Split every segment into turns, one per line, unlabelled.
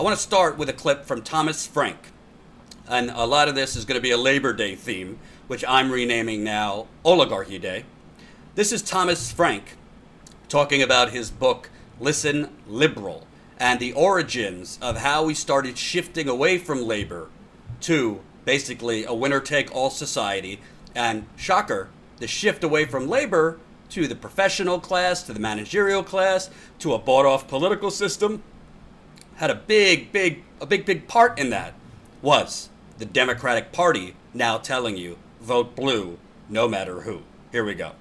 I want to start with a clip from Thomas Frank. And a lot of this is going to be a Labor Day theme, which I'm renaming now Oligarchy Day. This is Thomas Frank talking about his book, Listen Liberal, and the origins of how we started shifting away from labor to basically a winner take all society. And shocker, the shift away from labor to the professional class, to the managerial class, to a bought off political system had a big, big, a big, big part in that was the Democratic Party now telling you vote blue no matter who. Here we go.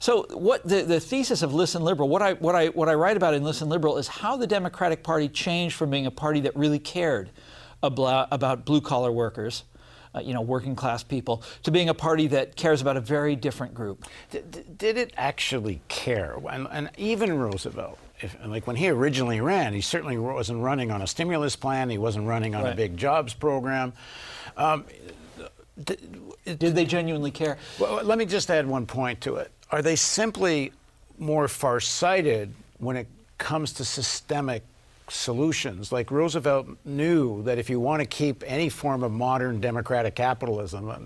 So what the, the thesis of Listen Liberal, what I what I what I write about in Listen Liberal is how the Democratic Party changed from being a party that really cared about, about blue collar workers, uh, you know, working class people, to being a party that cares about a very different group.
Did, did it actually care? And, and even Roosevelt, if, like when he originally ran, he certainly wasn't running on a stimulus plan. He wasn't running on right. a big jobs program. Um,
did, did they genuinely care?
Well, let me just add one point to it. Are they simply more farsighted when it comes to systemic solutions? Like Roosevelt knew that if you want to keep any form of modern democratic capitalism, uh,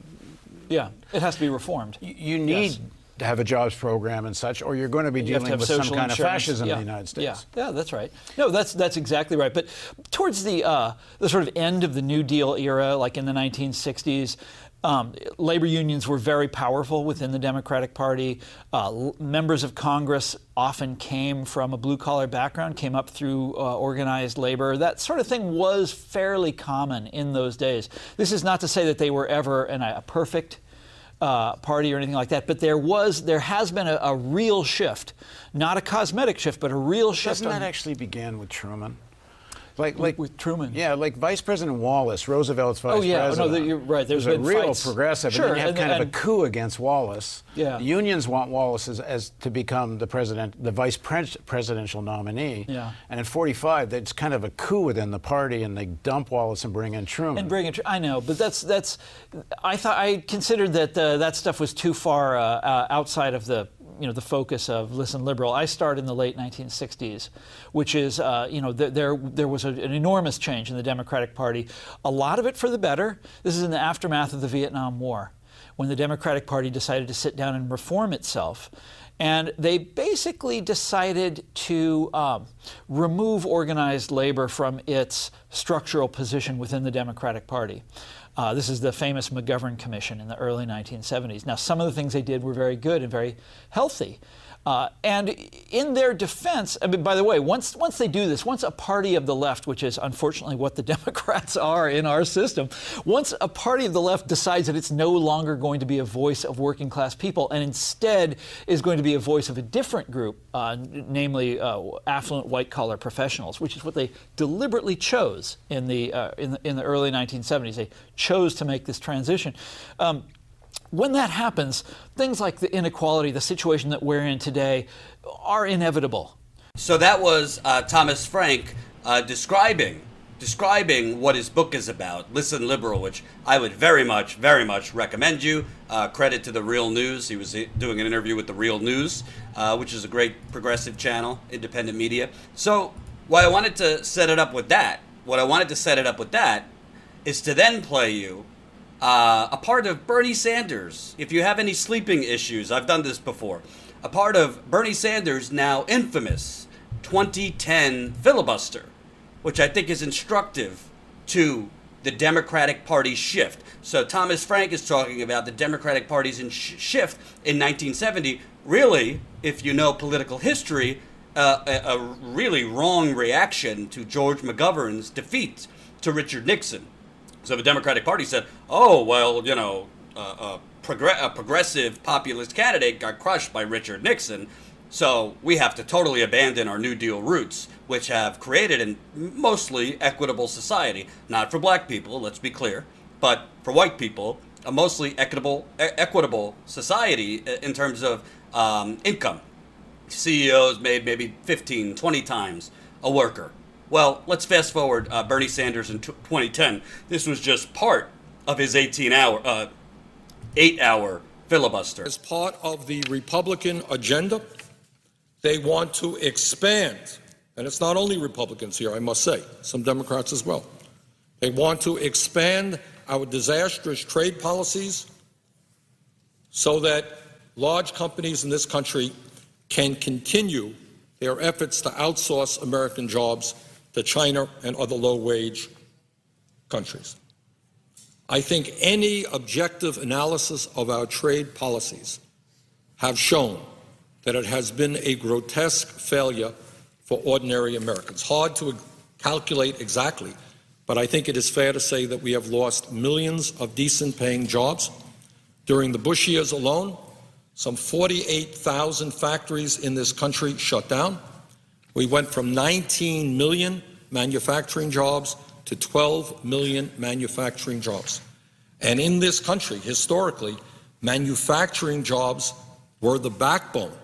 yeah, it has to be reformed.
You need yes. To have a jobs program and such, or you're going to be dealing to with some kind insurance. of fascism
yeah.
in the United States.
Yeah, yeah, that's right. No, that's that's exactly right. But towards the uh, the sort of end of the New Deal era, like in the 1960s, um, labor unions were very powerful within the Democratic Party. Uh, members of Congress often came from a blue collar background, came up through uh, organized labor. That sort of thing was fairly common in those days. This is not to say that they were ever an, a perfect uh, party or anything like that. But there was, there has been a, a, real shift, not a cosmetic shift, but a real shift.
Doesn't that actually began with Truman? Like like
with Truman.
Yeah, like Vice President Wallace, Roosevelt's vice president.
oh, yeah.
president.
Oh, no, you're right. There's
a real
fights.
progressive,
sure.
and then you have
and,
kind
and,
of a coup against Wallace.
Yeah.
The unions want Wallace as, as to become the president, the vice pres- presidential nominee.
Yeah.
And in 45, it's kind of a coup within the party, and they dump Wallace and bring in Truman.
And bring in, I know, but that's that's. I thought I considered that uh, that stuff was too far uh, uh, outside of the you know the focus of Listen Liberal. I started in the late 1960s, which is uh, you know th- there there was a, an enormous change in the Democratic Party. A lot of it for the better. This is in the aftermath of the Vietnam War, when the Democratic Party decided to sit down and reform itself. And they basically decided to um, remove organized labor from its structural position within the Democratic Party. Uh, this is the famous McGovern Commission in the early 1970s. Now, some of the things they did were very good and very healthy. Uh, and in their defense, I mean, by the way, once once they do this, once a party of the left, which is unfortunately what the Democrats are in our system, once a party of the left decides that it's no longer going to be a voice of working class people and instead is going to be a voice of a different group, uh, namely uh, affluent white collar professionals, which is what they deliberately chose in the, uh, in the in the early 1970s. They chose to make this transition. Um, when that happens, things like the inequality, the situation that we're in today, are inevitable.
So that was uh, Thomas Frank uh, describing describing what his book is about. Listen Liberal, which I would very much, very much recommend you. Uh, credit to the Real News. He was uh, doing an interview with the Real News, uh, which is a great progressive channel, independent media. So, why I wanted to set it up with that, what I wanted to set it up with that, is to then play you uh, a part of Bernie Sanders. If you have any sleeping issues, I've done this before. A part of Bernie Sanders' now infamous 2010 filibuster, which I think is instructive to the Democratic Party shift. So Thomas Frank is talking about the Democratic Party's in sh- shift in 1970. Really, if you know political history, uh, a, a really wrong reaction to George McGovern's defeat to Richard Nixon. So the Democratic Party said, "Oh well, you know, uh, a, progr- a progressive populist candidate got crushed by Richard Nixon." So we have to totally abandon our New Deal roots, which have created a mostly equitable society. Not for black people, let's be clear, but for white people, a mostly equitable, equitable society in terms of um, income. CEOs made maybe 15, 20 times a worker. Well, let's fast forward uh, Bernie Sanders in t- 2010. This was just part of his 18 hour, uh, eight hour filibuster.
As part of the Republican agenda, they want to expand and it's not only Republicans here, I must say, some Democrats as well. They want to expand our disastrous trade policies so that large companies in this country can continue their efforts to outsource American jobs to China and other low wage countries. I think any objective analysis of our trade policies have shown that it has been a grotesque failure for ordinary Americans. Hard to calculate exactly, but I think it is fair to say that we have lost millions of decent paying jobs. During the Bush years alone, some 48,000 factories in this country shut down. We went from 19 million manufacturing jobs to 12 million manufacturing jobs. And in this country, historically, manufacturing jobs were the backbone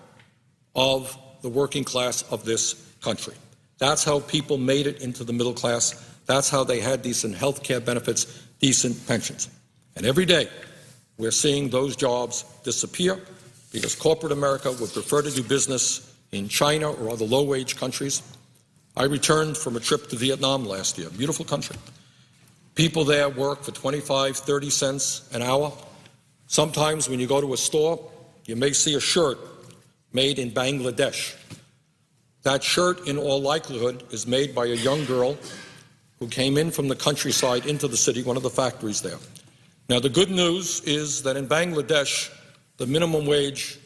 of the working class of this country. That's how people made it into the middle class. That's how they had decent health care benefits, decent pensions. And every day, we're seeing those jobs disappear because corporate America would prefer to do business in China or other low wage countries I returned from a trip to Vietnam last year, beautiful country. People there work for 25, 30 cents an hour. Sometimes when you go to a store, you may see a shirt made in Bangladesh. That shirt, in all likelihood, is made by a young girl who came in from the countryside into the city, one of the factories there. Now, the good news is that in Bangladesh, the minimum wage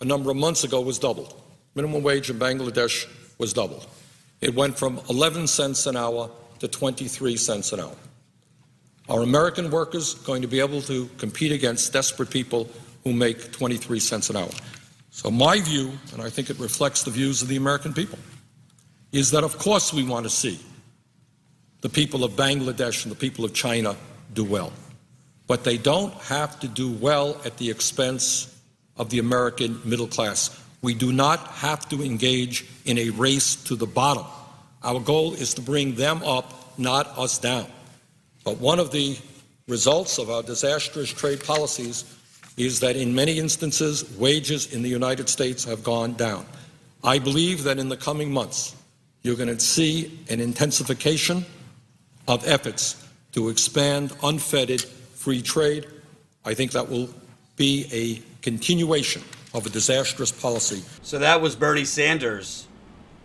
a number of months ago was doubled. Minimum wage in Bangladesh was doubled. It went from 11 cents an hour to 23 cents an hour. Are American workers going to be able to compete against desperate people who make 23 cents an hour? So, my view, and I think it reflects the views of the American people, is that of course we want to see the people of Bangladesh and the people of China do well. But they don't have to do well at the expense of the American middle class. We do not have to engage in a race to the bottom. Our goal is to bring them up, not us down. But one of the results of our disastrous trade policies is that in many instances, wages in the United States have gone down. I believe that in the coming months, you're going to see an intensification of efforts to expand unfettered free trade. I think that will be a continuation of a disastrous policy.
So that was Bernie Sanders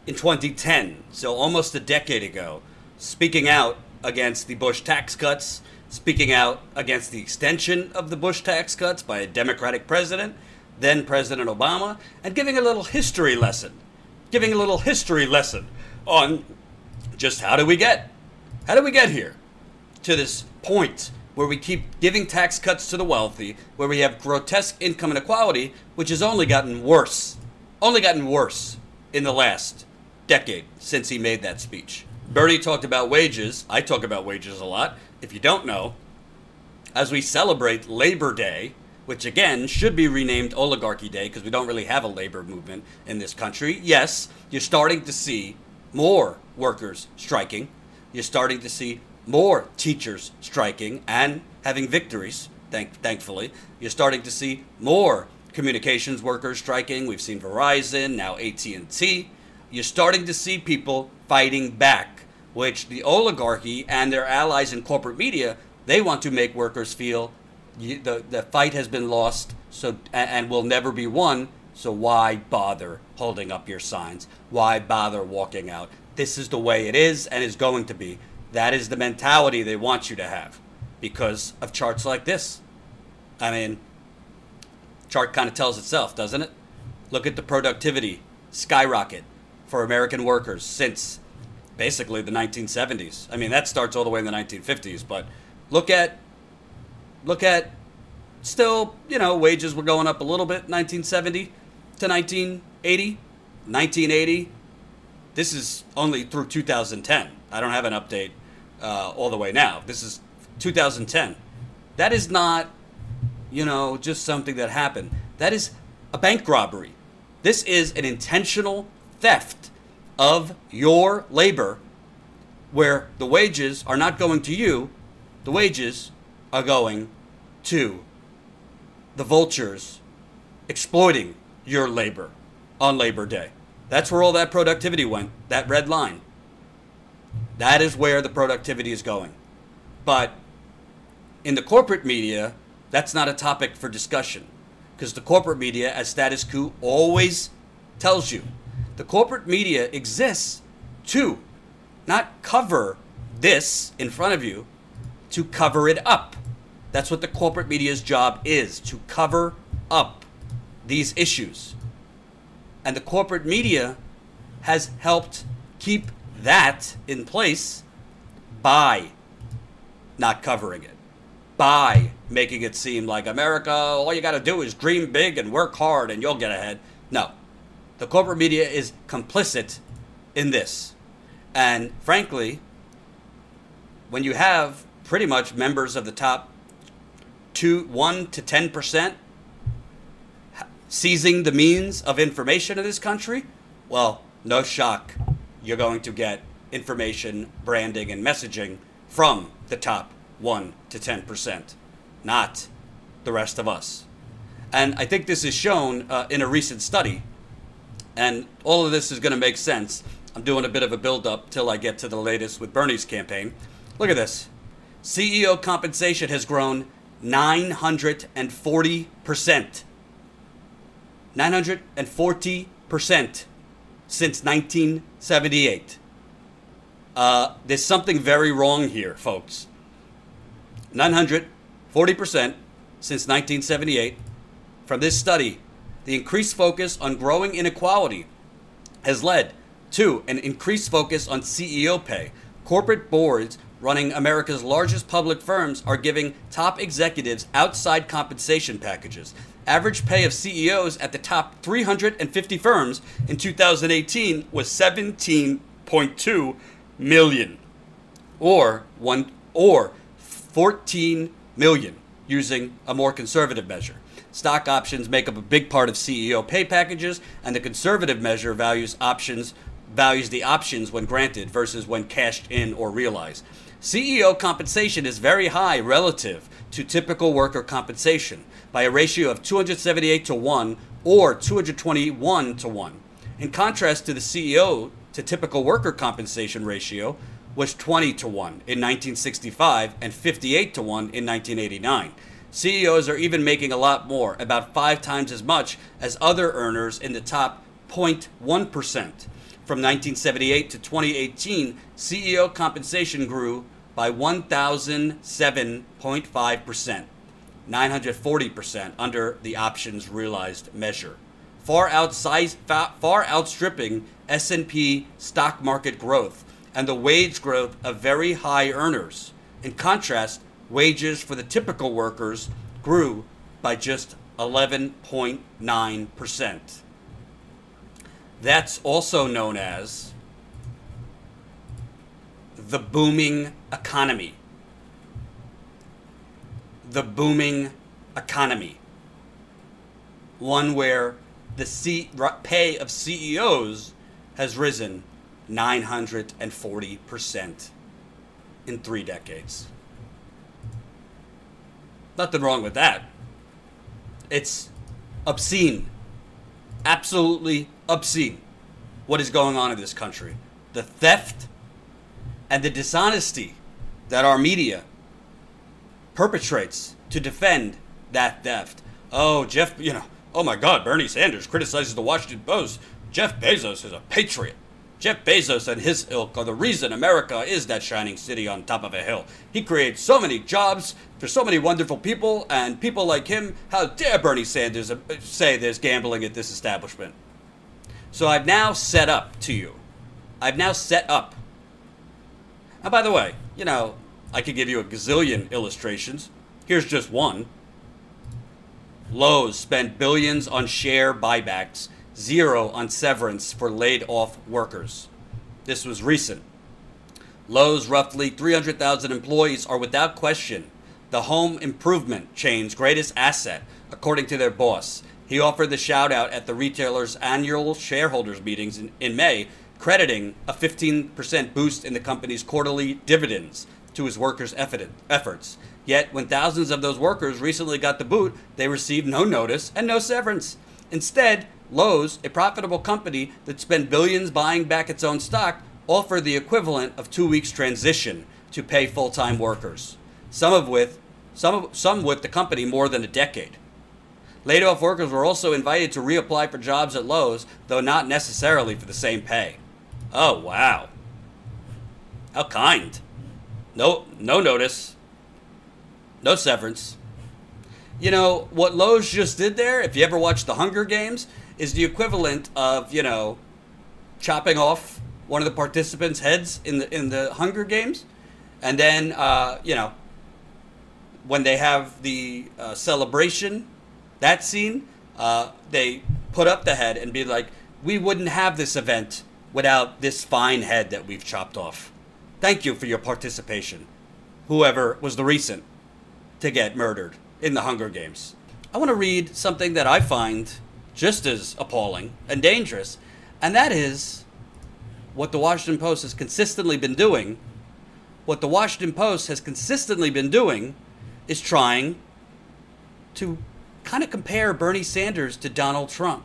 in 2010, so almost a decade ago, speaking out against the Bush tax cuts, speaking out against the extension of the Bush tax cuts by a Democratic president, then President Obama, and giving a little history lesson, giving a little history lesson on just how do we get, how do we get here to this point where we keep giving tax cuts to the wealthy, where we have grotesque income inequality, which has only gotten worse, only gotten worse in the last decade since he made that speech. Bernie talked about wages. I talk about wages a lot. If you don't know, as we celebrate Labor Day, which again should be renamed Oligarchy Day because we don't really have a labor movement in this country, yes, you're starting to see more workers striking. You're starting to see more teachers striking and having victories, thank- thankfully. You're starting to see more communications workers striking. We've seen Verizon, now AT&T. You're starting to see people fighting back, which the oligarchy and their allies in corporate media, they want to make workers feel the, the fight has been lost so and will never be won. So why bother holding up your signs? Why bother walking out? This is the way it is and is going to be. That is the mentality they want you to have because of charts like this. I mean, chart kind of tells itself, doesn't it? Look at the productivity skyrocket for American workers since basically the 1970s. I mean, that starts all the way in the 1950s, but look at look at still, you know, wages were going up a little bit 1970 to 1980, 1980. This is only through 2010. I don't have an update uh, all the way now. This is 2010. That is not, you know, just something that happened. That is a bank robbery. This is an intentional theft of your labor where the wages are not going to you, the wages are going to the vultures exploiting your labor on Labor Day. That's where all that productivity went, that red line. That is where the productivity is going. But in the corporate media, that's not a topic for discussion because the corporate media, as status quo always tells you, the corporate media exists to not cover this in front of you, to cover it up. That's what the corporate media's job is to cover up these issues. And the corporate media has helped keep that in place by not covering it, by making it seem like America, all you got to do is dream big and work hard and you'll get ahead. No. The corporate media is complicit in this. And frankly, when you have pretty much members of the top two, one to ten percent seizing the means of information in this country, well, no shock, you're going to get information, branding, and messaging from the top one to ten percent, not the rest of us. And I think this is shown uh, in a recent study, and all of this is going to make sense. I'm doing a bit of a build up till I get to the latest with Bernie's campaign. Look at this. CEO compensation has grown 940%. 940% since 1978. Uh, there's something very wrong here, folks. 940% since 1978. From this study, the increased focus on growing inequality has led to an increased focus on CEO pay. Corporate boards running America's largest public firms are giving top executives outside compensation packages. Average pay of CEOs at the top 350 firms in 2018 was 17.2 million or one or 14 million using a more conservative measure. Stock options make up a big part of CEO pay packages and the conservative measure values options values the options when granted versus when cashed in or realized. CEO compensation is very high relative to typical worker compensation by a ratio of 278 to 1 or 221 to 1. In contrast to the CEO to typical worker compensation ratio was 20 to 1 in 1965 and 58 to 1 in 1989. CEOs are even making a lot more, about 5 times as much as other earners in the top 0.1%. From 1978 to 2018, CEO compensation grew by 1,007.5%, 940% under the options realized measure, far outsized, far outstripping S&P stock market growth and the wage growth of very high earners. In contrast, wages for the typical workers grew by just 11.9%. That's also known as the booming economy. The booming economy. One where the C- pay of CEOs has risen 940% in three decades. Nothing wrong with that. It's obscene. Absolutely obscene what is going on in this country. The theft and the dishonesty that our media perpetrates to defend that theft. Oh, Jeff, you know, oh my God, Bernie Sanders criticizes the Washington Post. Jeff Bezos is a patriot. Jeff Bezos and his ilk are the reason America is that shining city on top of a hill. He creates so many jobs for so many wonderful people, and people like him, how dare Bernie Sanders uh, say there's gambling at this establishment? So I've now set up to you. I've now set up and by the way, you know, I could give you a gazillion illustrations. Here's just one. Lowe's spent billions on share buybacks, zero on severance for laid off workers. This was recent. Lowe's roughly 300,000 employees are without question the home improvement chain's greatest asset, according to their boss. He offered the shout out at the retailer's annual shareholders meetings in, in May crediting a 15% boost in the company's quarterly dividends to his workers' efforts. Yet, when thousands of those workers recently got the boot, they received no notice and no severance. Instead, Lowe's, a profitable company that spent billions buying back its own stock, offered the equivalent of two weeks transition to pay full-time workers, some of with some some with the company more than a decade. Laid off workers were also invited to reapply for jobs at Lowe's, though not necessarily for the same pay. Oh wow. How kind. No no notice. No severance. You know, what Lowe's just did there, if you ever watched the Hunger Games, is the equivalent of, you know, chopping off one of the participants' heads in the in the Hunger Games, and then uh, you know when they have the uh, celebration, that scene, uh, they put up the head and be like, "We wouldn't have this event without this fine head that we've chopped off. Thank you for your participation, whoever was the recent to get murdered in the Hunger Games." I want to read something that I find just as appalling and dangerous, and that is what the Washington Post has consistently been doing. What the Washington Post has consistently been doing is trying to kind of compare Bernie Sanders to Donald Trump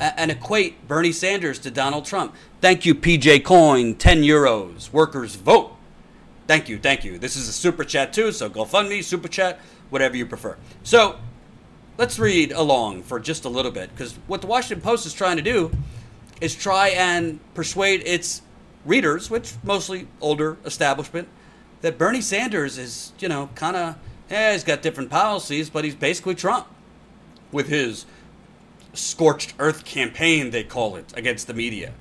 and equate Bernie Sanders to Donald Trump. Thank you, PJ Coin, 10 euros. Workers vote. Thank you, thank you. This is a super chat too, so GoFundMe, super chat, whatever you prefer. So let's read along for just a little bit because what the Washington Post is trying to do is try and persuade its readers, which mostly older establishment, that Bernie Sanders is, you know, kind of, yeah, he's got different policies, but he's basically Trump with his scorched earth campaign, they call it, against the media.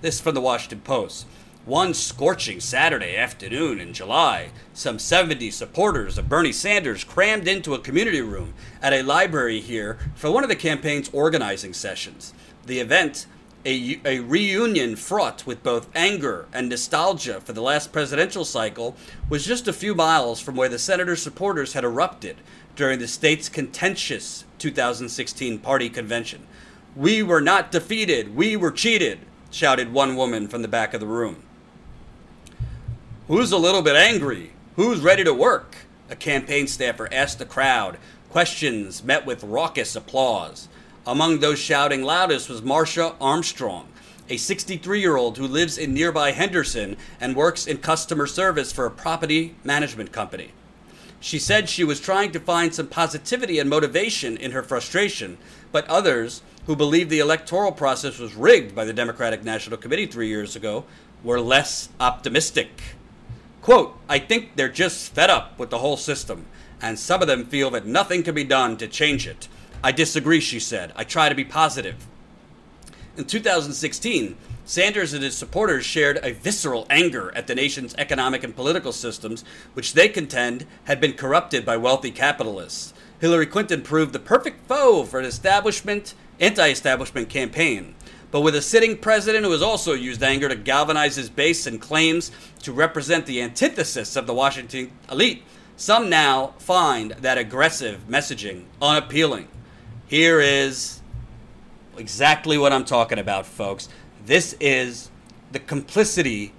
This from the Washington Post. One scorching Saturday afternoon in July, some 70 supporters of Bernie Sanders crammed into a community room at a library here for one of the campaign's organizing sessions. The event a, a reunion fraught with both anger and nostalgia for the last presidential cycle was just a few miles from where the senator's supporters had erupted during the state's contentious 2016 party convention. We were not defeated, we were cheated, shouted one woman from the back of the room. Who's a little bit angry? Who's ready to work? A campaign staffer asked the crowd. Questions met with raucous applause. Among those shouting loudest was Marcia Armstrong, a 63 year old who lives in nearby Henderson and works in customer service for a property management company. She said she was trying to find some positivity and motivation in her frustration, but others, who believed the electoral process was rigged by the Democratic National Committee three years ago, were less optimistic. Quote, I think they're just fed up with the whole system, and some of them feel that nothing can be done to change it. I disagree, she said. I try to be positive. In 2016, Sanders and his supporters shared a visceral anger at the nation's economic and political systems, which they contend had been corrupted by wealthy capitalists. Hillary Clinton proved the perfect foe for an establishment, anti-establishment campaign. But with a sitting president who has also used anger to galvanize his base and claims to represent the antithesis of the Washington elite, some now find that aggressive messaging unappealing. Here is exactly what I'm talking about, folks. This is the complicity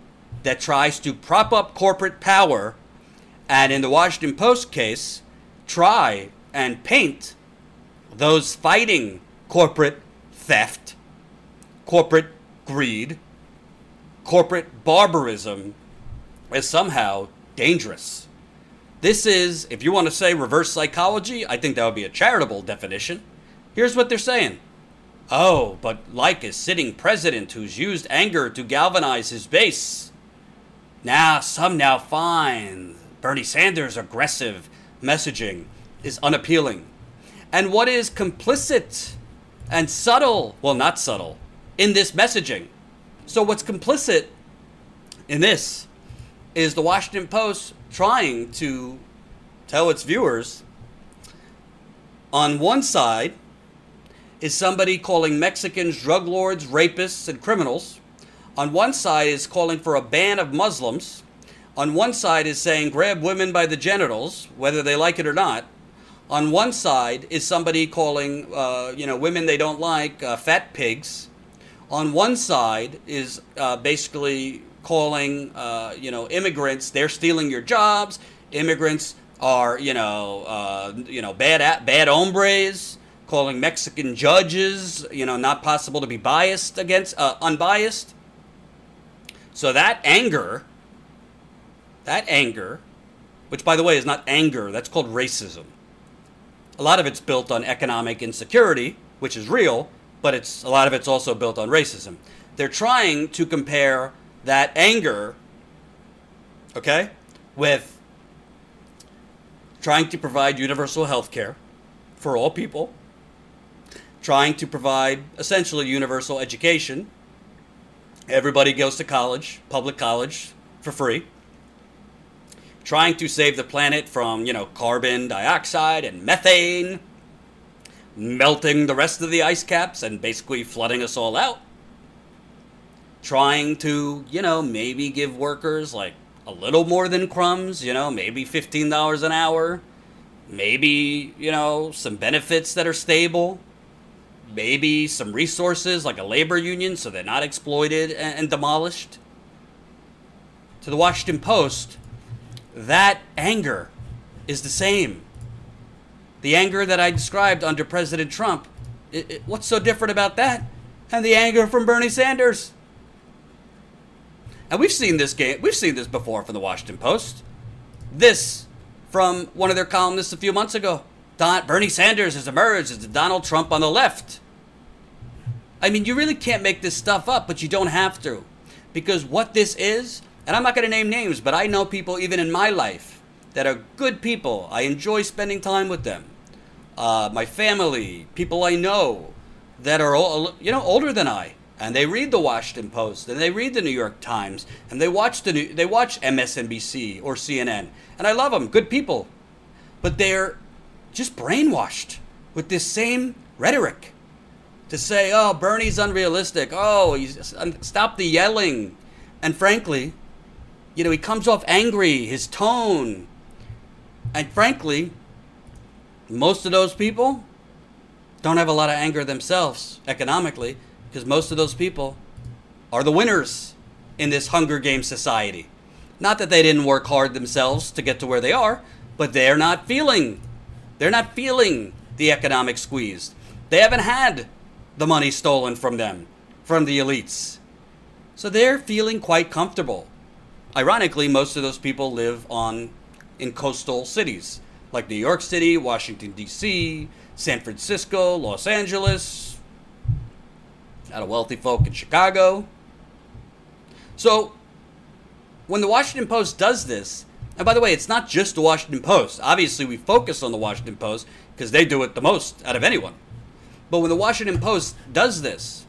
that tries to prop up corporate power, and in the Washington Post case, try and paint those fighting corporate theft, corporate greed, corporate barbarism as somehow dangerous. This is, if you want to say reverse psychology, I think that would be a charitable definition. Here's what they're saying. Oh, but like a sitting president who's used anger to galvanize his base. Now, some now find Bernie Sanders' aggressive messaging is unappealing. And what is complicit and subtle, well, not subtle, in this messaging? So, what's complicit in this is the Washington Post trying to tell its viewers on one side, is somebody calling Mexicans drug lords, rapists, and criminals. On one side is calling for a ban of Muslims. On one side is saying grab women by the genitals, whether they like it or not. On one side is somebody calling, uh, you know, women they don't like uh, fat pigs. On one side is uh, basically calling, uh, you know, immigrants they're stealing your jobs. Immigrants are, you know, uh, you know, bad bad hombres calling Mexican judges, you know, not possible to be biased against, uh, unbiased. So that anger, that anger, which by the way is not anger, that's called racism. A lot of it's built on economic insecurity, which is real, but it's a lot of it's also built on racism. They're trying to compare that anger, okay, with trying to provide universal health care for all people, trying to provide essentially universal education. Everybody goes to college, public college, for free. Trying to save the planet from, you know, carbon dioxide and methane, melting the rest of the ice caps and basically flooding us all out. Trying to, you know, maybe give workers like a little more than crumbs, you know, maybe $15 an hour, maybe, you know, some benefits that are stable, maybe some resources like a labor union so they're not exploited and, and demolished. To the Washington Post, that anger is the same. The anger that I described under President Trump, it, it, what's so different about that? And the anger from Bernie Sanders. And we've seen this game. We've seen this before from the Washington Post. This from one of their columnists a few months ago. Don, Bernie Sanders has emerged as the Donald Trump on the left. I mean, you really can't make this stuff up, but you don't have to. Because what this is, and I'm not going to name names, but I know people even in my life that are good people. I enjoy spending time with them. Uh, my family, people I know that are you know older than I and they read the Washington Post and they read the New York Times and they watch the new, they watch MSNBC or CNN and I love them, good people, but they're just brainwashed with this same rhetoric to say, "Oh, Bernie's unrealistic. Oh, he's, stop the yelling," and frankly, you know, he comes off angry, his tone, and frankly, most of those people don't have a lot of anger themselves economically because most of those people are the winners in this Hunger Game society. Not that they didn't work hard themselves to get to where they are, but they're not feeling. They're not feeling the economic squeeze. They haven't had the money stolen from them, from the elites. So they're feeling quite comfortable. Ironically, most of those people live on in coastal cities like New York City, Washington D.C., San Francisco, Los Angeles, out of wealthy folk in Chicago. So, when the Washington Post does this, and by the way, it's not just the Washington Post. Obviously, we focus on the Washington Post because they do it the most out of anyone. But when the Washington Post does this,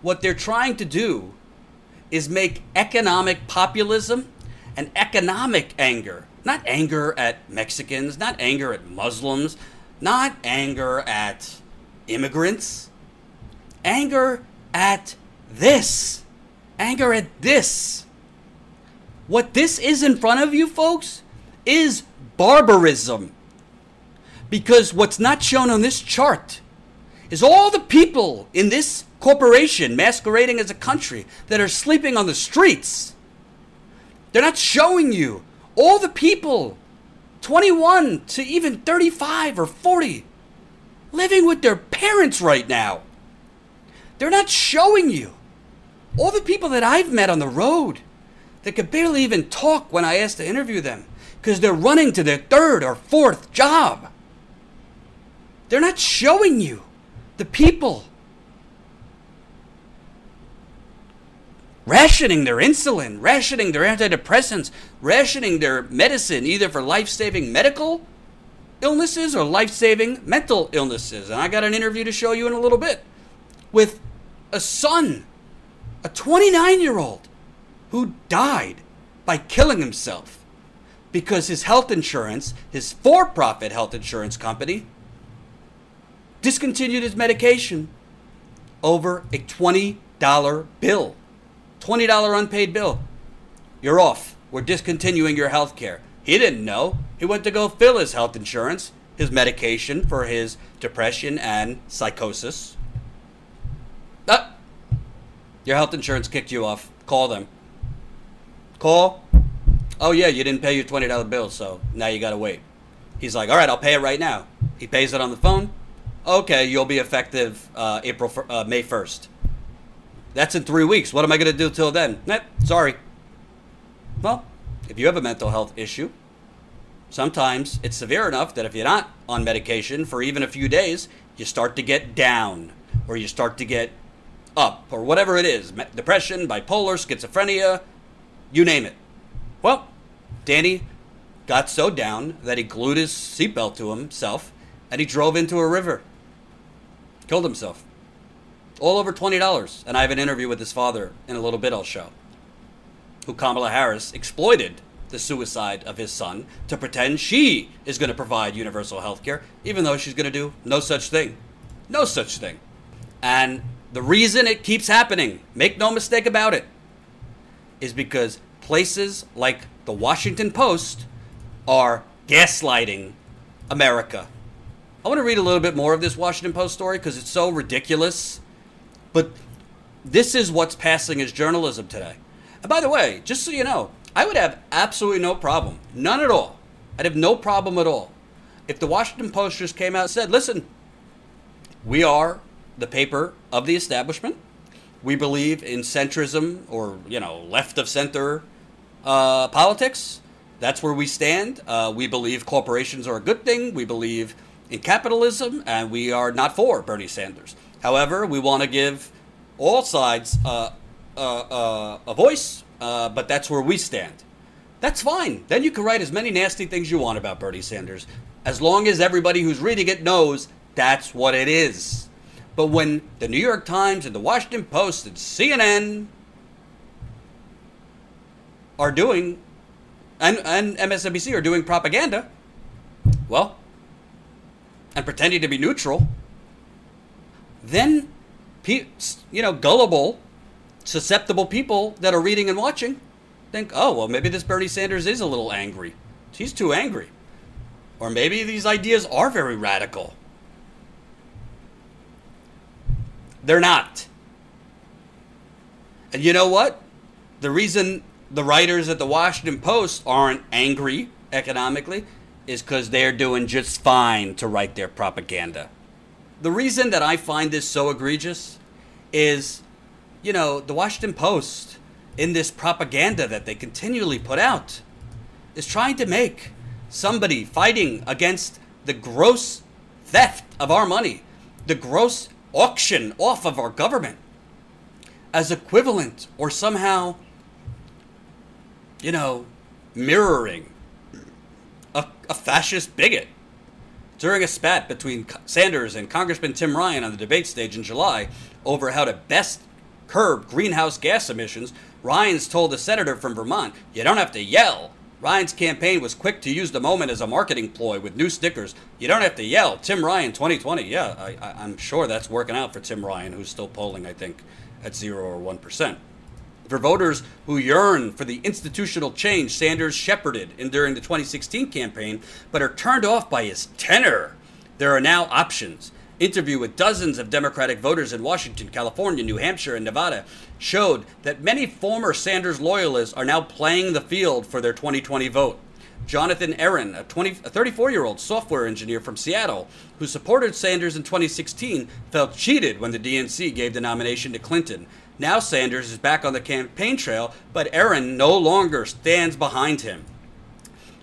what they're trying to do is make economic populism and economic anger, not anger at Mexicans, not anger at Muslims, not anger at immigrants, anger at this. Anger at this. What this is in front of you, folks, is barbarism. Because what's not shown on this chart is all the people in this corporation masquerading as a country that are sleeping on the streets. They're not showing you all the people, 21 to even 35 or 40, living with their parents right now. They're not showing you. All the people that I've met on the road that could barely even talk when I asked to interview them because they're running to their third or fourth job. They're not showing you the people rationing their insulin, rationing their antidepressants, rationing their medicine, either for life saving medical illnesses or life saving mental illnesses. And I got an interview to show you in a little bit with a son, a 29 year old, who died by killing himself because his health insurance, his for profit health insurance company, discontinued his medication over a $20 bill. $20 unpaid bill. You're off. We're discontinuing your health care. He didn't know. He went to go fill his health insurance, his medication for his depression and psychosis. Ah, your health insurance kicked you off. Call them. Call. Oh, yeah, you didn't pay your $20 bill, so now you got to wait. He's like, all right, I'll pay it right now. He pays it on the phone. Okay, you'll be effective uh, April uh, May first. That's in three weeks. What am I going to do till then? Eh, sorry. Well, if you have a mental health issue, sometimes it's severe enough that if you're not on medication for even a few days, you start to get down or you start to get up or whatever it is depression, bipolar, schizophrenia, you name it. Well, Danny got so down that he glued his seatbelt to himself and he drove into a river. Killed himself. All over $20. And I have an interview with his father in a little bit I'll show. Who Kamala Harris exploited the suicide of his son to pretend she is going to provide universal health care, even though she's going to do no such thing. No such thing. And the reason it keeps happening, make no mistake about it, is because places like the Washington Post are gaslighting America. I want to read a little bit more of this Washington Post story because it's so ridiculous. But this is what's passing as journalism today. And by the way, just so you know, I would have absolutely no problem, none at all. I'd have no problem at all if the Washington Post just came out and said, listen, we are the paper of the establishment. We believe in centrism or, you know, left of center uh, politics. That's where we stand. Uh, we believe corporations are a good thing. We believe in capitalism, and we are not for Bernie Sanders. However, we want to give all sides uh, uh, uh a voice, uh, but that's where we stand. That's fine. Then you can write as many nasty things you want about Bernie Sanders, as long as everybody who's reading it knows that's what it is. But when the New York Times and the Washington Post and CNN are doing, and, and MSNBC are doing propaganda, well, and pretending to be neutral, then, you know, gullible, susceptible people that are reading and watching think, oh, well, maybe this Bernie Sanders is a little angry. He's too angry. Or maybe these ideas are very radical. They're not. And you know what? The reason the writers at the Washington Post aren't angry economically is because they're doing just fine to write their propaganda. The reason that I find this so egregious is, you know, the Washington Post, in this propaganda that they continually put out, is trying to make somebody fighting against the gross theft of our money, the gross auction off of our government as equivalent or somehow, you know, mirroring a, a fascist bigot. During a spat between Sanders and Congressman Tim Ryan on the debate stage in July over how to best curb greenhouse gas emissions, Ryan's told the senator from Vermont, You don't have to yell. Ryan's campaign was quick to use the moment as a marketing ploy with new stickers. You don't have to yell. Tim Ryan 2020. Yeah, I, am sure that's working out for Tim Ryan, who's still polling, I think, at 0 or 1%. For voters who yearn for the institutional change Sanders shepherded in during the 2016 campaign, but are turned off by his tenor, there are now options interview with dozens of Democratic voters in Washington, California, New Hampshire, and Nevada showed that many former Sanders loyalists are now playing the field for their 2020 vote. Jonathan Aaron, a, 34 year old software engineer from Seattle who supported Sanders in 2016, felt cheated when the DNC gave the nomination to Clinton. Now Sanders is back on the campaign trail, but Aaron no longer stands behind him.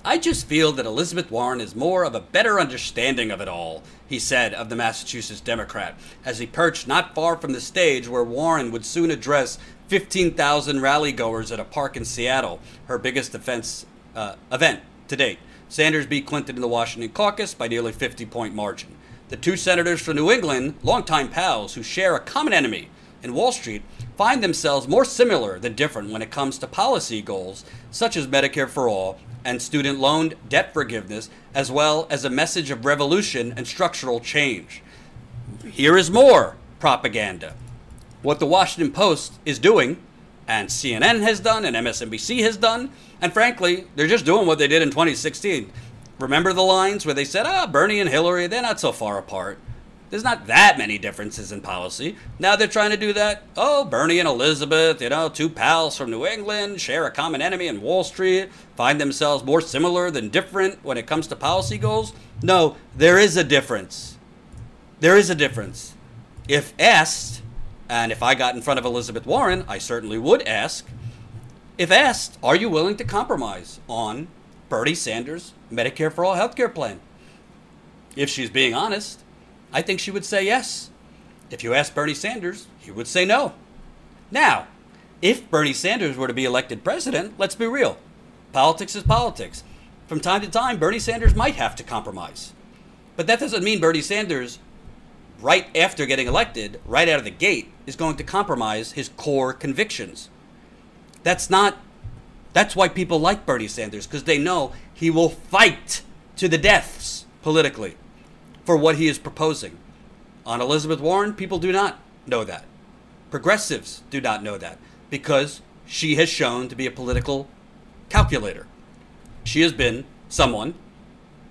I just feel that Elizabeth Warren is more of a better understanding of it all, he said of the Massachusetts Democrat, as he perched not far from the stage where Warren would soon address 15,000 rally goers at a park in Seattle, her biggest defense, uh, event to date. Sanders beat Clinton in the Washington caucus by nearly 50 point margin. The two senators from New England, longtime pals who share a common enemy in Wall Street, find themselves more similar than different when it comes to policy goals such as Medicare for All and student loan debt forgiveness, as well as a message of revolution and structural change. Here is more propaganda. What the Washington Post is doing, and CNN has done, and MSNBC has done, and frankly, they're just doing what they did in 2016. Remember the lines where they said, ah, Bernie and Hillary, they're not so far apart. There's not that many differences in policy. Now they're trying to do that. Oh, Bernie and Elizabeth, you know, two pals from New England, share a common enemy in Wall Street, find themselves more similar than different when it comes to policy goals. No, there is a difference. there is a difference. If asked, and if I got in front of Elizabeth Warren, I certainly would ask, if asked, are you willing to compromise on Bernie Sanders' Medicare for All health care plan? If she's being honest, I think she would say yes. If you ask Bernie Sanders, he would say no. Now, if Bernie Sanders were to be elected president, let's be real. Politics is politics. From time to time, Bernie Sanders might have to compromise. But that doesn't mean Bernie Sanders, right after getting elected, right out of the gate, is going to compromise his core convictions. That's not, that's why people like Bernie Sanders, because they know he will fight to the deaths politically for what he is proposing. On Elizabeth Warren, people do not know that. Progressives do not know that because she has shown to be a political calculator. She has been someone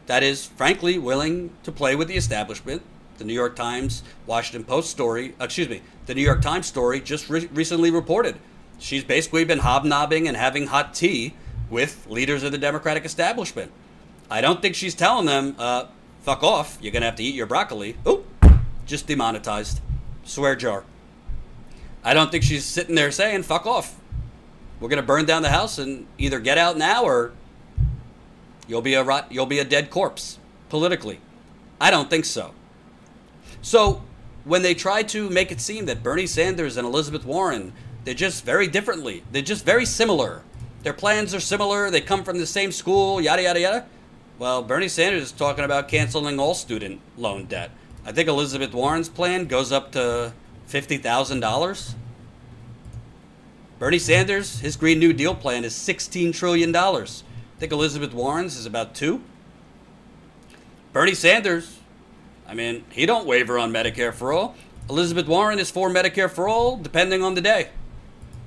that is frankly willing to play with the establishment. The New York Times, Washington Post story, excuse me, the New York Times story just re- recently reported she's basically been hobnobbing and having hot tea with leaders of the Democratic establishment. I don't think she's telling them, uh, fuck off, you're going to have to eat your broccoli. Oh, just demonetized. Swear jar. I don't think she's sitting there saying, fuck off. We're going to burn down the house and either get out now or you'll be a rot, you'll be a dead corpse politically. I don't think so. So, when they try to make it seem that Bernie Sanders and Elizabeth Warren, they're just very differently. They're just very similar. Their plans are similar. They come from the same school, yada, yada, yada. Well, Bernie Sanders is talking about canceling all student loan debt. I think Elizabeth Warren's plan goes up to $50,000. Bernie Sanders, his Green New Deal plan is $16 trillion. I think Elizabeth Warren's is about two. Bernie Sanders, I mean, he don't waver on Medicare for all. Elizabeth Warren is for Medicare for all, depending on the day.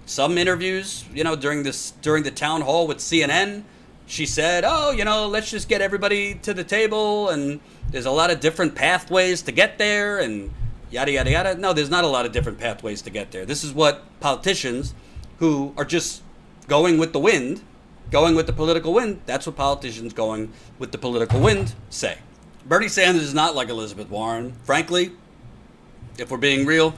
Some interviews, you know, during this during the town hall with CNN, she said, "Oh, you know, let's just get everybody to the table, and there's a lot of different pathways to get there, and yada yada yada." No, there's not a lot of different pathways to get there. This is what politicians who are just going with the wind, going with the political wind. That's what politicians going with the political wind say. Bernie Sanders is not like Elizabeth Warren. Frankly, if we're being real,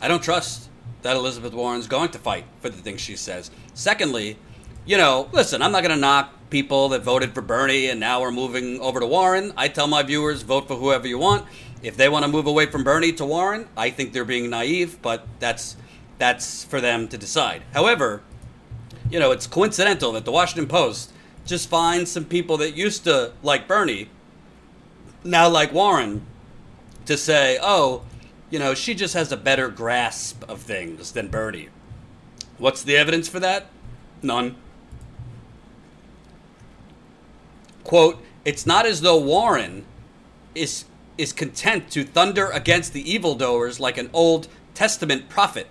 I don't trust that Elizabeth Warren's going to fight for the things she says. Secondly, you know, listen, I'm not going to knock people that voted for Bernie and now we're moving over to Warren. I tell my viewers, vote for whoever you want. If they want to move away from Bernie to Warren, I think they're being naive, but that's that's for them to decide. However, you know, it's coincidental that the Washington Post just finds some people that used to like Bernie, now like Warren, to say, oh, you know, she just has a better grasp of things than Bernie. What's the evidence for that? None. Quote, it's not as though Warren is is content to thunder against the evildoers like an Old Testament prophet.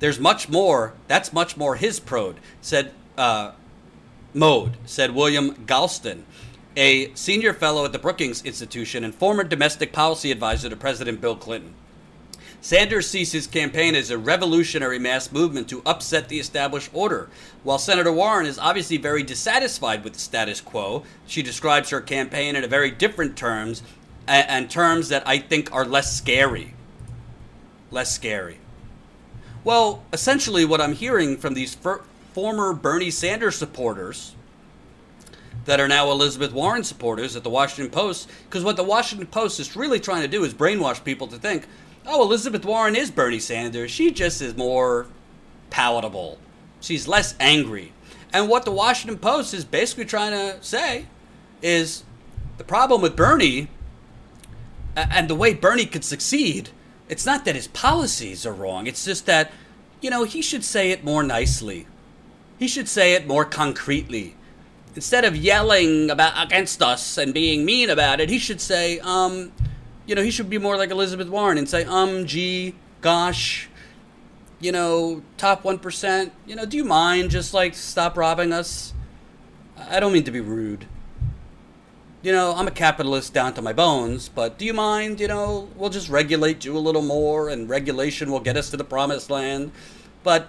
There's much more. That's much more his prode, said uh, mode, said William Galston, a senior fellow at the Brookings Institution and former domestic policy advisor to President Bill Clinton. Sanders sees his campaign as a revolutionary mass movement to upset the established order. While Senator Warren is obviously very dissatisfied with the status quo, she describes her campaign in a very different terms and terms that I think are less scary. Less scary. Well, essentially, what I'm hearing from these for- former Bernie Sanders supporters that are now Elizabeth Warren supporters at the Washington Post, because what the Washington Post is really trying to do is brainwash people to think, oh, Elizabeth Warren is Bernie Sanders. She just is more palatable. She's less angry. And what the Washington Post is basically trying to say is the problem with Bernie and the way Bernie could succeed, it's not that his policies are wrong. It's just that, you know, he should say it more nicely. He should say it more concretely. Instead of yelling about against us and being mean about it, he should say, um, you know, he should be more like Elizabeth Warren and say, um, gee, gosh, you know, top 1%, you know, do you mind just like stop robbing us? I don't mean to be rude you know, I'm a capitalist down to my bones, but do you mind, you know, we'll just regulate you a little more and regulation will get us to the promised land. But,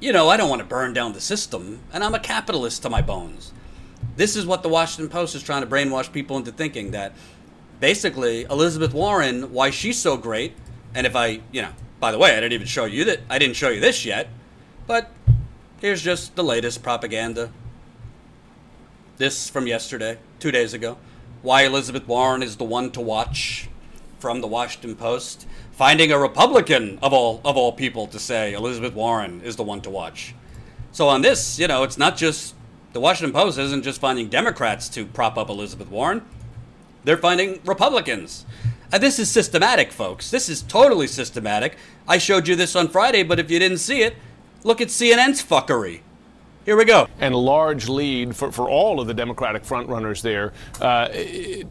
you know, I don't want to burn down the system, and I'm a capitalist to my bones. This is what the Washington Post is trying to brainwash people into thinking that basically Elizabeth Warren why she's so great. And if I, you know, by the way, I didn't even show you that I didn't show you this yet, but here's just the latest propaganda. This from yesterday, two days ago. Why Elizabeth Warren is the one to watch from the Washington Post. Finding a Republican of all of all people to say Elizabeth Warren is the one to watch. So on this, you know, it's not just the Washington Post isn't just finding Democrats to prop up Elizabeth Warren. They're finding Republicans. And this is systematic, folks. This is totally systematic. I showed you this on Friday, but if you didn't see it, look at CNN's fuckery. Here we go.
And a large lead for, for all of the Democratic frontrunners there. Uh,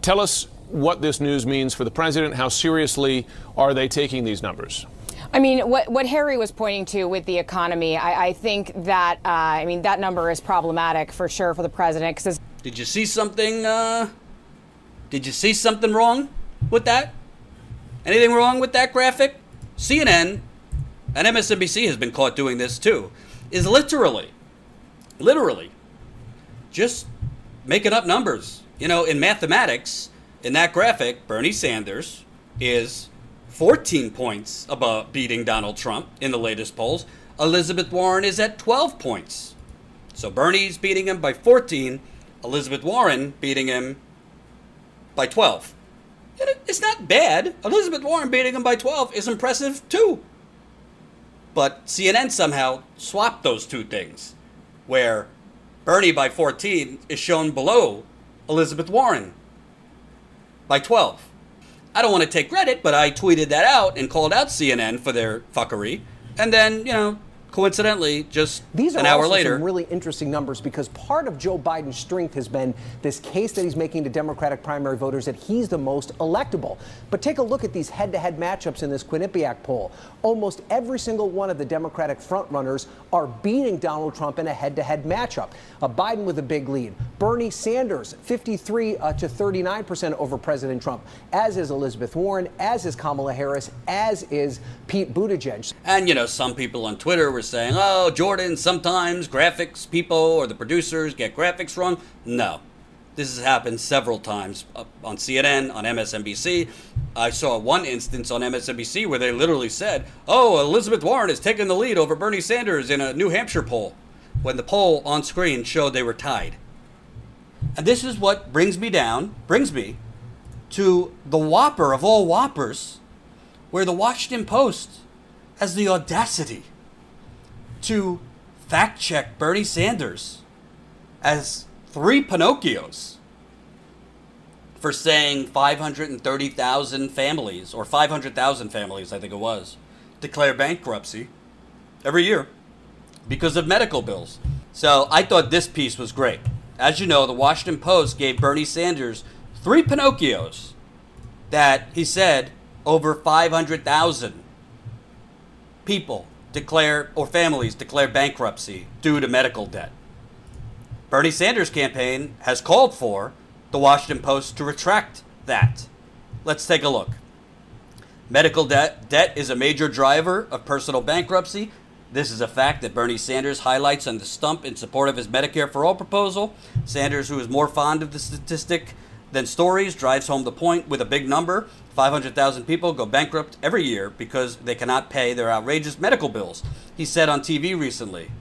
tell us what this news means for the president. How seriously are they taking these numbers?
I mean, what, what Harry was pointing to with the economy, I, I think that, uh, I mean, that number is problematic for sure for the president. Cause
did you see something, uh, did you see something wrong with that? Anything wrong with that graphic? CNN and MSNBC has been caught doing this too, is literally, literally, just making up numbers. You know, in mathematics, in that graphic, Bernie Sanders is 14 points above beating Donald Trump in the latest polls. Elizabeth Warren is at 12 points. So Bernie's beating him by 14, Elizabeth Warren beating him by 12. It's not bad. Elizabeth Warren beating him by 12 is impressive too. But CNN somehow swapped those two things, where Bernie by 14 is shown below Elizabeth Warren by 12. I don't want to take credit, but I tweeted that out and called out CNN for their fuckery. And then, you know, coincidentally, just
These are
an hour
also
later.
some really interesting numbers because part of Joe Biden's strength has been this case that he's making to Democratic primary voters that he's the most electable. But take a look at these head-to-head matchups in this Quinnipiac poll. Almost every single one of the Democratic frontrunners are beating Donald Trump in a head-to-head matchup. Uh, Biden with a big lead. Bernie Sanders, 53 uh, to 39 percent over President Trump, as is Elizabeth Warren, as is Kamala Harris, as is Pete Buttigieg.
And, you know, some people on Twitter were saying, oh, Jordan, sometimes graphics people or the producers get graphics wrong. No. This has happened several times uh, on CNN, on MSNBC. I saw one instance on MSNBC where they literally said, oh, Elizabeth Warren is taking the lead over Bernie Sanders in a New Hampshire poll, when the poll on screen showed they were tied. And this is what brings me down, brings me to the whopper of all whoppers, where the Washington Post has the audacity to fact check Bernie Sanders as three Pinocchios for saying 530,000 families, or 500,000 families, I think it was, declare bankruptcy every year because of medical bills. So I thought this piece was great. As you know, the Washington Post gave Bernie Sanders three Pinocchios that he said over 500,000 people declare or families declare bankruptcy due to medical debt. Bernie Sanders' campaign has called for the Washington Post to retract that. Let's take a look. Medical debt debt is a major driver of personal bankruptcy. This is a fact that Bernie Sanders highlights on the stump in support of his Medicare for All proposal. Sanders, who is more fond of the statistic than stories, drives home the point with a big number. 500,000 people go bankrupt every year because they cannot pay their outrageous medical bills. He said on TV recently.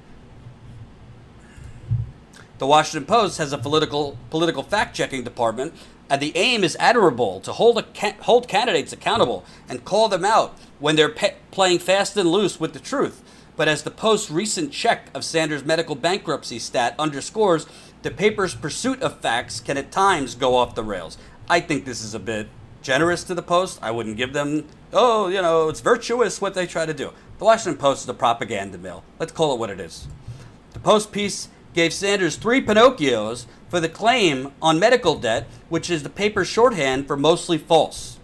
The Washington Post has a political political fact-checking department, and the aim is admirable to hold a, hold candidates accountable and call them out when they're pe- playing fast and loose with the truth. But as the Post's recent check of Sanders' medical bankruptcy stat underscores, the paper's pursuit of facts can at times go off the rails. I think this is a bit generous to the Post. I wouldn't give them, oh, you know, it's virtuous what they try to do. The Washington Post is a propaganda mill. Let's call it what it is. The Post piece gave Sanders three Pinocchios for the claim on medical debt, which is the paper's shorthand for mostly false.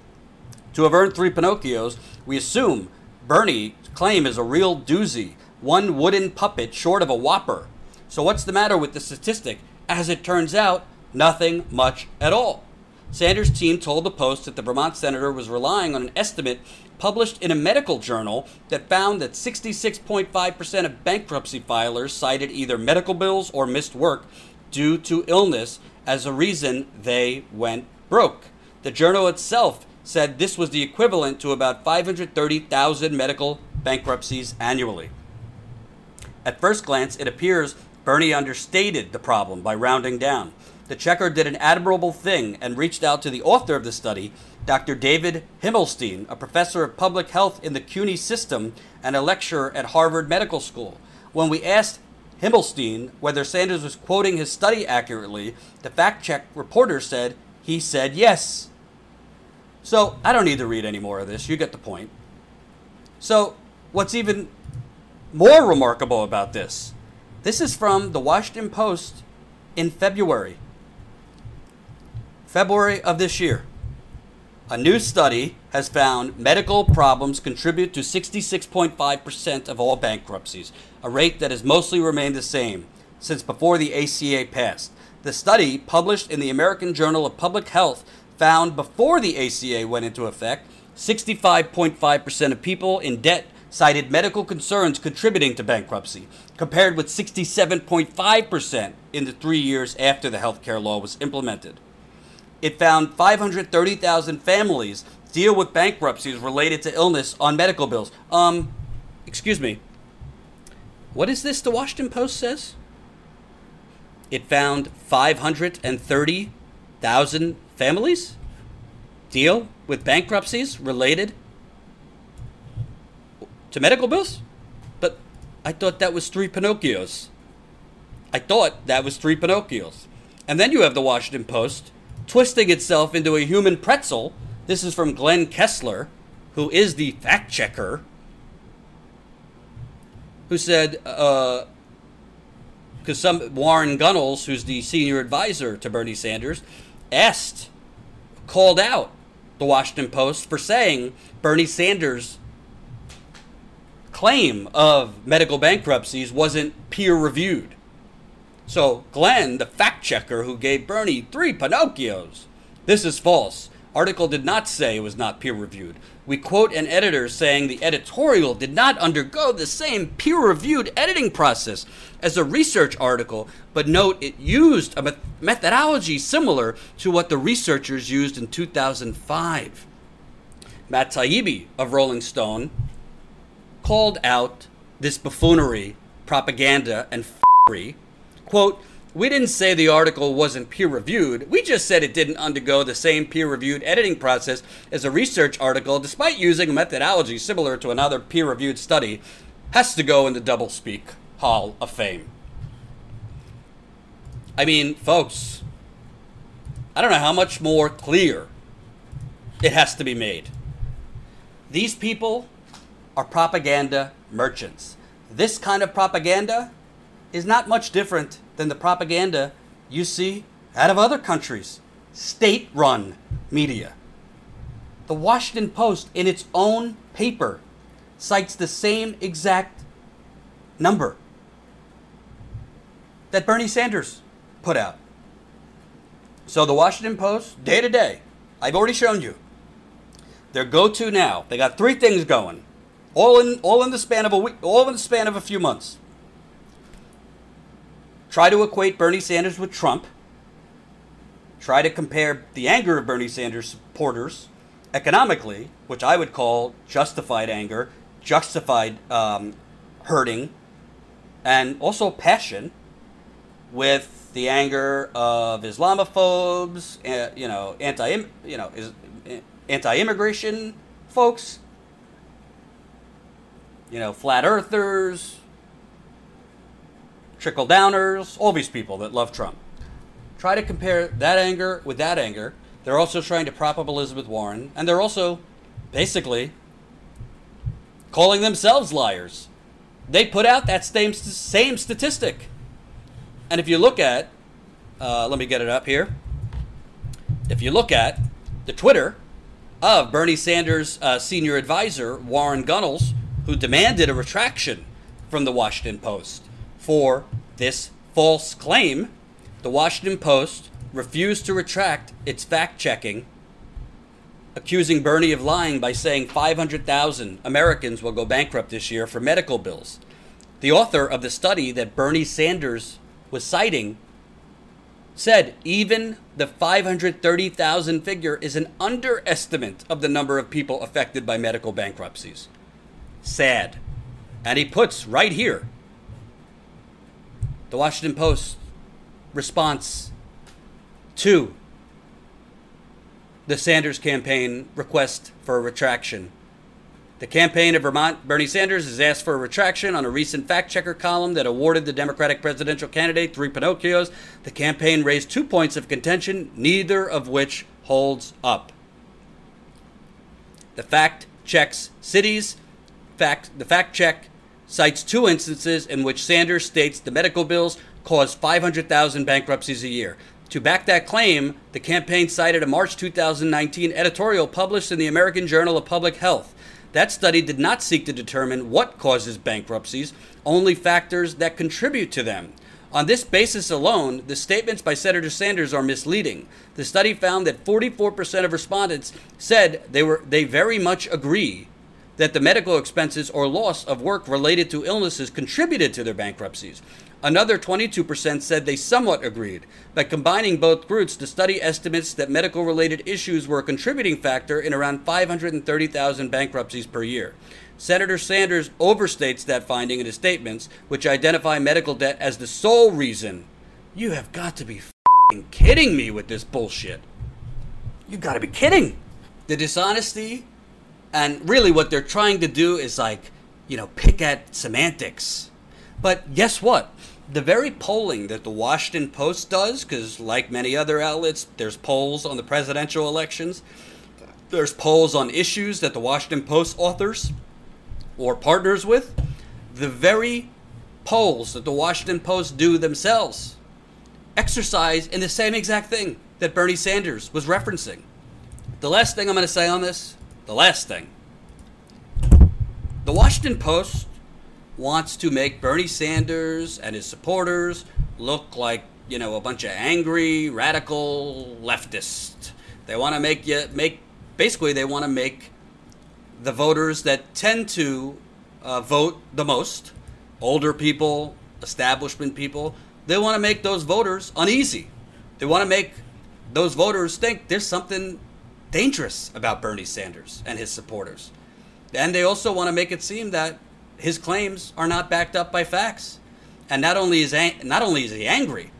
To have earned three Pinocchios, we assume Bernie's claim is a real doozy, one wooden puppet short of a whopper. So, what's the matter with the statistic? As it turns out, nothing much at all. Sanders' team told the Post that the Vermont senator was relying on an estimate published in a medical journal that found that 66.5% of bankruptcy filers cited either medical bills or missed work due to illness as a reason they went broke. The journal itself said this was the equivalent to about 530,000 medical bankruptcies annually. At first glance, it appears Bernie understated the problem by rounding down. The checker did an admirable thing and reached out to the author of the study, Dr. David Himmelstein, a professor of public health in the CUNY system and a lecturer at Harvard Medical School. When we asked Himmelstein whether Sanders was quoting his study accurately, the fact check reporter said he said yes. So I don't need to read any more of this. You get the point. So, what's even more remarkable about this? This is from the Washington Post in February. February of this year. A new study has found medical problems contribute to 66.5% of all bankruptcies, a rate that has mostly remained the same since before the ACA passed. The study, published in the American Journal of Public Health, found before the ACA went into effect, 65.5% of people in debt cited medical concerns contributing to bankruptcy, compared with 67.5% in the three years after the health care law was implemented. It found 530,000 families deal with bankruptcies related to illness on medical bills. Um, excuse me. What is this the Washington Post says? It found 530,000 families deal with bankruptcies related to medical bills? But I thought that was three Pinocchios. I thought that was three Pinocchios. And then you have the Washington Post twisting itself into a human pretzel. This is from Glenn Kessler, who is the fact checker, who said, because uh, some Warren Gunnels, who's the senior advisor to Bernie Sanders, asked, called out the Washington Post for saying Bernie Sanders' claim of medical bankruptcies wasn't peer reviewed. So, Glenn, the fact checker who gave Bernie three Pinocchios, this is false. Article did not say it was not peer reviewed. We quote an editor saying the editorial did not undergo the same peer reviewed editing process as a research article, but note it used a methodology similar to what the researchers used in 2005. Matt Taibbi of Rolling Stone called out this buffoonery, propaganda, and f***ery. Quote, we didn't say the article wasn't peer reviewed. We just said it didn't undergo the same peer reviewed editing process as a research article, despite using a methodology similar to another peer reviewed study, has to go in the doublespeak Hall of Fame. I mean, folks, I don't know how much more clear it has to be made. These people are propaganda merchants. This kind of propaganda is not much different than the propaganda you see out of other countries, state run media. The Washington Post, in its own paper, cites the same exact number that Bernie Sanders put out. So the Washington Post, day to day, I've already shown you. Their go-to now. They got three things going, all in all in the span of a week, all in the span of a few months. Try to equate Bernie Sanders with Trump, try to compare the anger of Bernie Sanders supporters economically, which I would call justified anger, justified um, hurting, and also passion with the anger of Islamophobes, uh, you know, anti, you know, is, anti-immigration folks, you know, flat earthers, trickle downers, all these people that love Trump. Try to compare that anger with that anger. They're also trying to prop up Elizabeth Warren, and they're also basically calling themselves liars. They put out that same, same statistic. And if you look at, uh, let me get it up here. If you look at the Twitter of Bernie Sanders' uh, senior advisor, Warren Gunnels, who demanded a retraction from the Washington Post for this false claim, the Washington Post refused to retract its fact checking, accusing Bernie of lying by saying 500,000 Americans will go bankrupt this year for medical bills. The author of the study that Bernie Sanders was citing said even the 530,000 figure is an underestimate of the number of people affected by medical bankruptcies. Sad. And he puts right here the Washington Post response to the Sanders campaign request for a retraction. The campaign of Vermont Bernie Sanders has asked for a retraction on a recent fact checker column that awarded the Democratic presidential candidate three Pinocchios. The campaign raised two points of contention, neither of which holds up. The fact checks cities. Fact, the fact check cites two instances in which Sanders states the medical bills cause 500,000 bankruptcies a year. To back that claim, the campaign cited a March 2019 editorial published in the American Journal of Public Health. That study did not seek to determine what causes bankruptcies, only factors that contribute to them. On this basis alone, the statements by Senator Sanders are misleading. The study found that 44% of respondents said they were they very much agree that the medical expenses or loss of work related to illnesses contributed to their bankruptcies. Another 22% said they somewhat agreed. By combining both groups, the study estimates that medical related issues were a contributing factor in around 530,000 bankruptcies per year. Senator Sanders overstates that finding in his statements, which identify medical debt as the sole reason. You have got to be kidding me with this bullshit. You got to be kidding. The dishonesty and really what they're trying to do is like, you know, pick at semantics. But guess what? the very polling that the Washington Post does, because like many other outlets, there's polls on the presidential elections, there's polls on issues that the Washington Post authors or partners with. The very polls that the Washington Post do themselves exercise in the same exact thing that Bernie Sanders was referencing. The last thing I'm going to say on this, the last thing. The Washington Post wants to make Bernie Sanders and his supporters look like, you know, a bunch of angry, radical leftists. They want to make you make basically they want to make the voters that tend to uh, vote the most, older people, establishment people, they want to make those voters uneasy. They want to make those voters think there's something dangerous about Bernie Sanders and his supporters. And they also want to make it seem that his claims are not backed up by facts. And not only is ang- not only is he angry,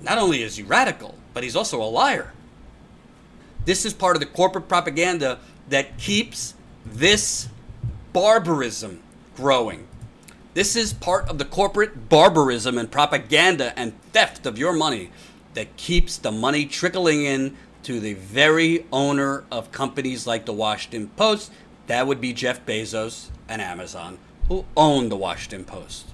not only is he radical, but he's also a liar. This is part of the corporate propaganda that keeps this barbarism growing. This is part of the corporate barbarism and propaganda and theft of your money that keeps the money trickling in to the very owner of companies like the Washington Post. That would be Jeff Bezos and Amazon who own the Washington Post.